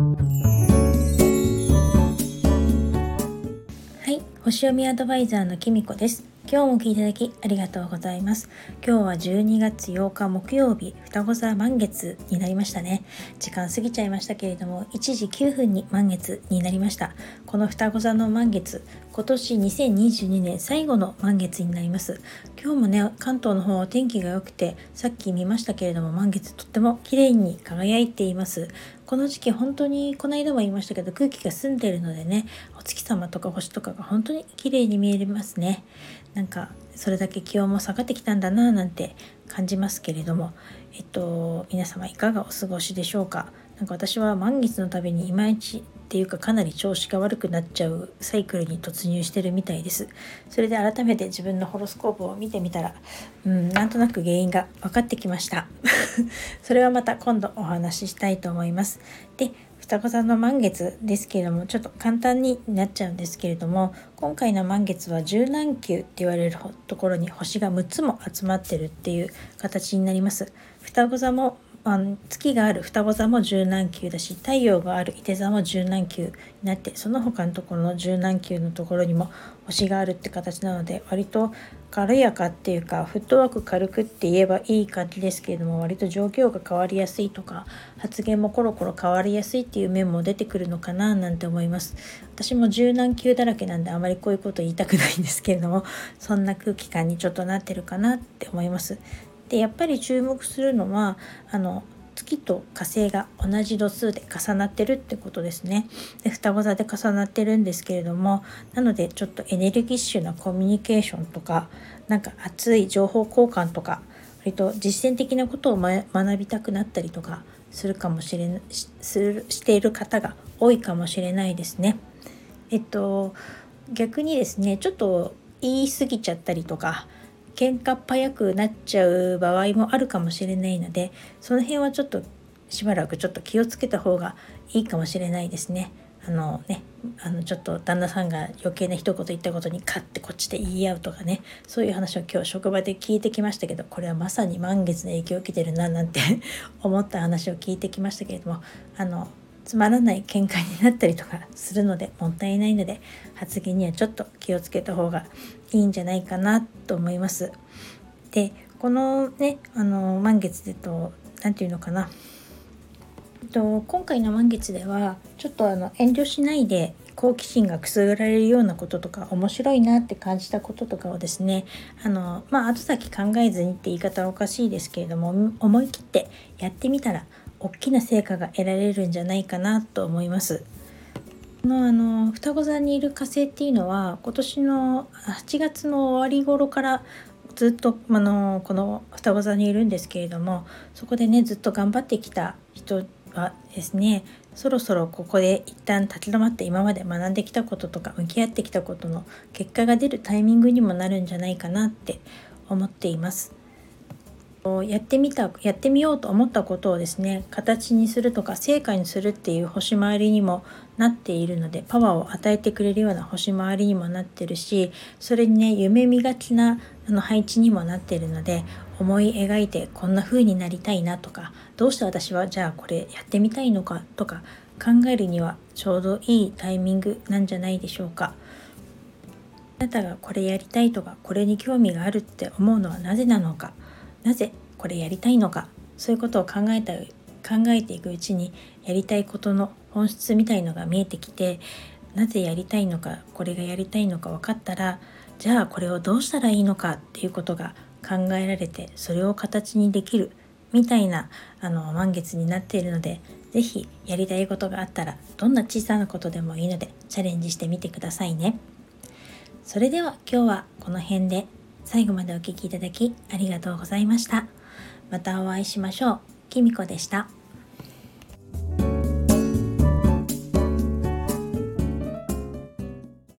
はい星読みアドバイザーのきみこです。今日も聞いていただきありがとうございます。今日は12月8日木曜日双子座満月になりましたね。時間過ぎちゃいましたけれども1時9分に満月になりました。この双子座の満月今年2022年最後の満月になります。今日もね関東の方は天気が良くてさっき見ましたけれども満月とっても綺麗に輝いています。この時期本当にこの間も言いましたけど空気が澄んでるのでねお月様とか星とかが本当に綺麗に見えますね。なんかそれだけ気温も下がってきたんだなぁなんて感じますけれども。えっと皆様いかがお過ごしでしょうか？なんか私は満月のたびにいまいちっていうかかなり調子が悪くなっちゃうサイクルに突入してるみたいです。それで改めて自分のホロスコープを見てみたらうんなんとなく原因が分かってきました。それはまた今度お話ししたいと思います。で双子座の満月ですけれどもちょっと簡単になっちゃうんですけれども今回の満月は十何球って言われるところに星が6つも集まってるっていう形になります。双子座もあの月がある双子座も十何球だし太陽がある伊手座も十何球になってその他のところの十何球のところにも星があるって形なので割と軽やかっていうかフットワーク軽くって言えばいい感じですけれども割と状況が変わりやすいとか発言もコロコロ変わりやすいっていう面も出てくるのかななんて思います。私も柔軟球だらけなんであまりこういうこと言いたくないんですけれどもそんな空気感にちょっとなってるかなって思います。でやっぱり注目するのはあの月と火星が同じ度数で重なってるってことですね。で双子座で重なってるんですけれどもなのでちょっとエネルギッシュなコミュニケーションとかなんか熱い情報交換とか割と実践的なことを、ま、学びたくなったりとかするかもしれなするしている方が多いかもしれないですね。えっと逆にですねちょっと言い過ぎちゃったりとか喧嘩っ早くなっちゃう場合もあるかもしれないのでその辺はちょっとしばらくちょっと気をつけた方がいいかもしれないですね。あのねあのちょっと旦那さんが余計な一言言ったことにカッてこっちで言い合うとかねそういう話を今日職場で聞いてきましたけどこれはまさに満月の影響を受けてるななんて 思った話を聞いてきましたけれどもあのつまらない喧嘩になったりとかするのでもったいないので発言にはちょっと気をつけた方がいいんじゃないかなと思います。でこのねあの満月でと何て言うのかなと今回の満月ではちょっとあの遠慮しないで好奇心がくすぐられるようなこととか面白いなって感じたこととかをですねあのまあ後先考えずにって言い方はおかしいですけれども思い切ってやってみたら大きな成果が得られるんじゃないかなと思います。このあの双子座にいる火星っていうのは今年の8月の終わり頃からずっとあのこの双子座にいるんですけれどもそこでねずっと頑張ってきた人はですねそろそろここで一旦立ち止まって今まで学んできたこととか向き合ってきたことの結果が出るタイミングにもなるんじゃないかなって思っています。やってみたやってみようと思ったことをですね形にするとか成果にするっていう星回りにもなっているのでパワーを与えてくれるような星回りにもなってるしそれにね夢見がちなあの配置にもなってるので思い描いてこんな風になりたいなとかどうして私はじゃあこれやってみたいのかとか考えるにはちょうどいいタイミングなんじゃないでしょうか。あなたがこれやりたいとかこれに興味があるって思うのはなぜなのかなぜこれやりたいのかそういうことを考えた考えていくうちにやりたいことの本質みたいのが見えてきてなぜやりたいのかこれがやりたいのか分かったらじゃあこれをどうしたらいいのかっていうことが考えられてそれを形にできるみたいなあの満月になっているので是非やりたいことがあったらどんな小さなことでもいいのでチャレンジしてみてくださいね。それでは今日はこの辺で最後までお聴きいただきありがとうございました。またお会いしましょう。きみこでした。